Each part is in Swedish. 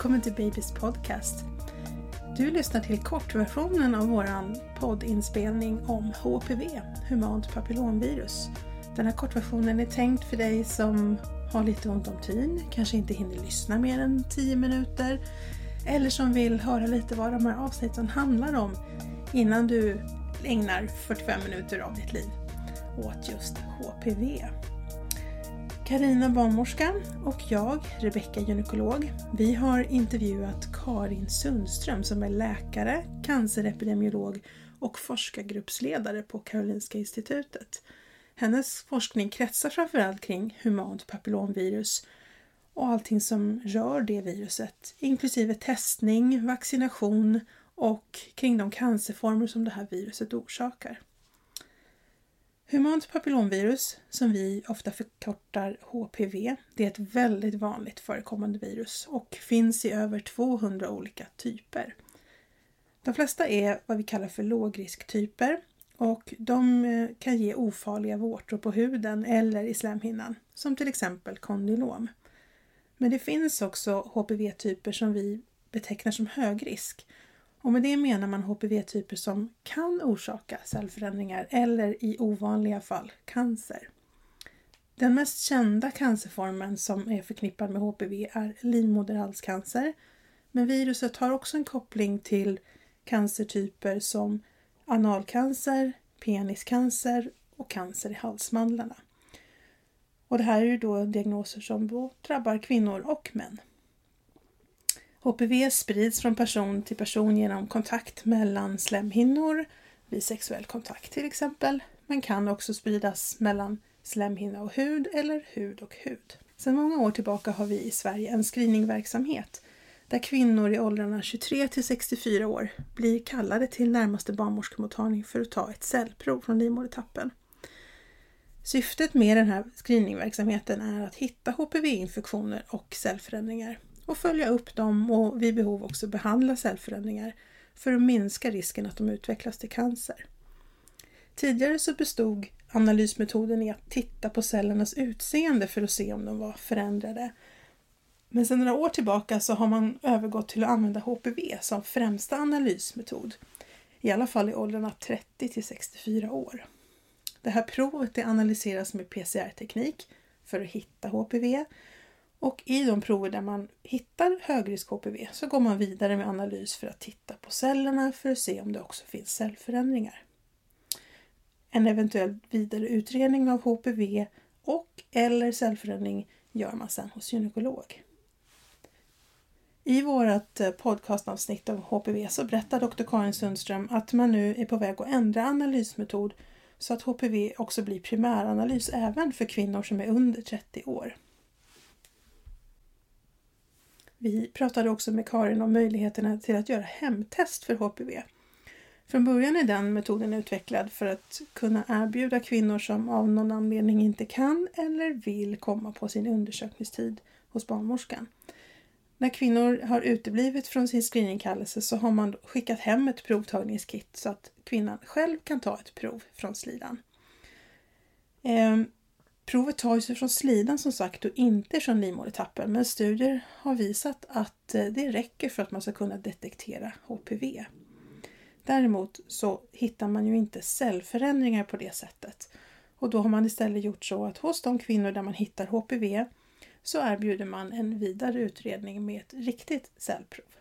välkommen till Babys podcast. Du lyssnar till kortversionen av vår poddinspelning om HPV, humant papillomvirus. Den här kortversionen är tänkt för dig som har lite ont om tid, kanske inte hinner lyssna mer än 10 minuter eller som vill höra lite vad de här avsnitten handlar om innan du ägnar 45 minuter av ditt liv åt just HPV. Karina barnmorska och jag, Rebecka gynekolog, vi har intervjuat Karin Sundström som är läkare, cancerepidemiolog och forskargruppsledare på Karolinska institutet. Hennes forskning kretsar framförallt kring humant papillomvirus och allting som rör det viruset, inklusive testning, vaccination och kring de cancerformer som det här viruset orsakar. Humant papillomvirus, som vi ofta förkortar HPV, det är ett väldigt vanligt förekommande virus och finns i över 200 olika typer. De flesta är vad vi kallar för lågrisktyper och de eh, kan ge ofarliga vårtor på huden eller i slemhinnan, som till exempel kondylom. Men det finns också HPV-typer som vi betecknar som högrisk och med det menar man HPV-typer som kan orsaka cellförändringar eller i ovanliga fall cancer. Den mest kända cancerformen som är förknippad med HPV är livmoderhalscancer. Men viruset har också en koppling till cancertyper som analcancer, peniscancer och cancer i halsmandlarna. Och det här är ju då diagnoser som drabbar kvinnor och män. HPV sprids från person till person genom kontakt mellan slemhinnor, vid sexuell kontakt till exempel, men kan också spridas mellan slemhinna och hud eller hud och hud. Sedan många år tillbaka har vi i Sverige en screeningverksamhet där kvinnor i åldrarna 23 till 64 år blir kallade till närmaste barnmorskemottagning för att ta ett cellprov från livmodertappen. Syftet med den här screeningverksamheten är att hitta HPV-infektioner och cellförändringar och följa upp dem och vid behov också behandla cellförändringar för att minska risken att de utvecklas till cancer. Tidigare så bestod analysmetoden i att titta på cellernas utseende för att se om de var förändrade. Men sedan några år tillbaka så har man övergått till att använda HPV som främsta analysmetod. I alla fall i åldrarna 30 till 64 år. Det här provet det analyseras med PCR-teknik för att hitta HPV och i de prover där man hittar högrisk HPV så går man vidare med analys för att titta på cellerna för att se om det också finns cellförändringar. En eventuell vidare utredning av HPV och eller cellförändring gör man sedan hos gynekolog. I vårt eh, podcastavsnitt av HPV så berättar Dr. Karin Sundström att man nu är på väg att ändra analysmetod så att HPV också blir primäranalys även för kvinnor som är under 30 år. Vi pratade också med Karin om möjligheterna till att göra hemtest för HPV. Från början är den metoden utvecklad för att kunna erbjuda kvinnor som av någon anledning inte kan eller vill komma på sin undersökningstid hos barnmorskan. När kvinnor har uteblivit från sin screeningkallelse så har man skickat hem ett provtagningskit så att kvinnan själv kan ta ett prov från slidan. Ehm, Provet tas ju från slidan som sagt och inte från livmodertappen men studier har visat att eh, det räcker för att man ska kunna detektera HPV. Däremot så hittar man ju inte cellförändringar på det sättet. Och då har man istället gjort så att hos de kvinnor där man hittar HPV så erbjuder man en vidare utredning med ett riktigt cellprov.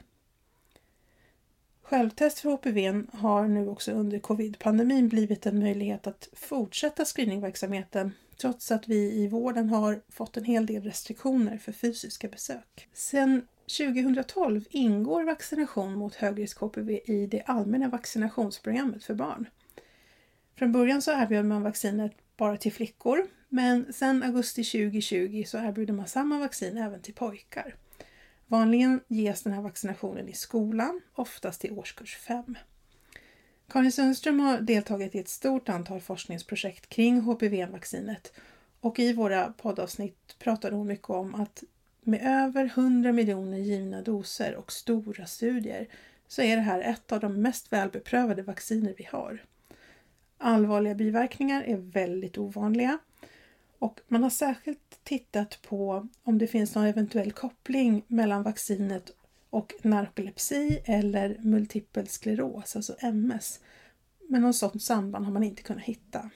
Självtest för HPV har nu också under covid-pandemin blivit en möjlighet att fortsätta screeningverksamheten trots att vi i vården har fått en hel del restriktioner för fysiska besök. Sedan 2012 ingår vaccination mot högrisk HPV i det allmänna vaccinationsprogrammet för barn. Från början så erbjöd man vaccinet bara till flickor men sedan augusti 2020 så erbjuder man samma vaccin även till pojkar. Vanligen ges den här vaccinationen i skolan, oftast i årskurs 5. Karin Sundström har deltagit i ett stort antal forskningsprojekt kring HPV-vaccinet och i våra poddavsnitt pratade hon mycket om att med över 100 miljoner givna doser och stora studier så är det här ett av de mest välbeprövade vacciner vi har. Allvarliga biverkningar är väldigt ovanliga och man har särskilt tittat på om det finns någon eventuell koppling mellan vaccinet och narkolepsi eller multipel skleros, alltså MS. Men något sådant samband har man inte kunnat hitta.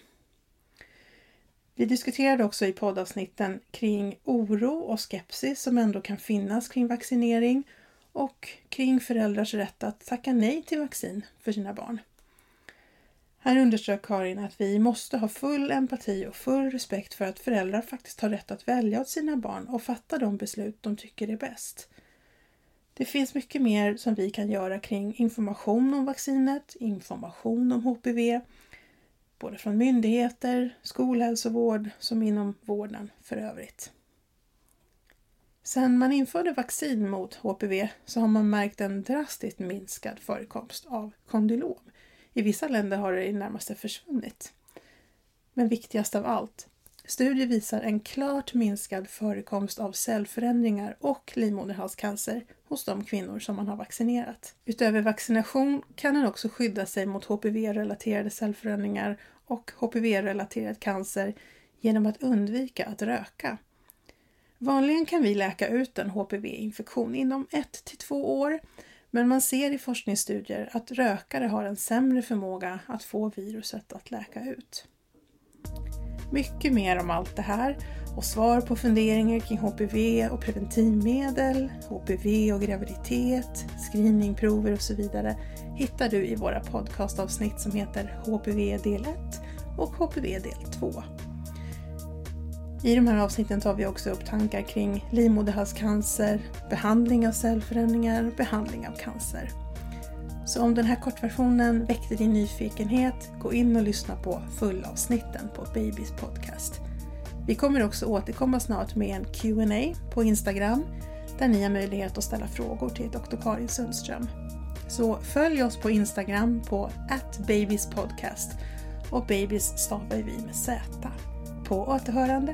Vi diskuterade också i poddavsnitten kring oro och skepsis som ändå kan finnas kring vaccinering och kring föräldrars rätt att tacka nej till vaccin för sina barn. Här underströk Karin att vi måste ha full empati och full respekt för att föräldrar faktiskt har rätt att välja åt sina barn och fatta de beslut de tycker är bäst. Det finns mycket mer som vi kan göra kring information om vaccinet, information om HPV, både från myndigheter, skolhälsovård som inom vården för övrigt. Sedan man införde vaccin mot HPV så har man märkt en drastiskt minskad förekomst av kondylom. I vissa länder har det i närmaste försvunnit. Men viktigast av allt, studier visar en klart minskad förekomst av cellförändringar och livmoderhalscancer hos de kvinnor som man har vaccinerat. Utöver vaccination kan den också skydda sig mot HPV-relaterade cellförändringar och HPV-relaterad cancer genom att undvika att röka. Vanligen kan vi läka ut en HPV-infektion inom 1 till 2 år men man ser i forskningsstudier att rökare har en sämre förmåga att få viruset att läka ut. Mycket mer om allt det här och svar på funderingar kring HPV och preventivmedel, HPV och graviditet, screeningprover och så vidare hittar du i våra podcastavsnitt som heter HPV del 1 och HPV del 2. I de här avsnitten tar vi också upp tankar kring livmoderhalscancer, behandling av cellförändringar, behandling av cancer. Så om den här kortversionen väckte din nyfikenhet, gå in och lyssna på fullavsnitten på Babys podcast. Vi kommer också återkomma snart med en Q&A på Instagram där ni har möjlighet att ställa frågor till Dr. Karin Sundström. Så följ oss på Instagram på @babyspodcast och babys stavar vi med Z. På återhörande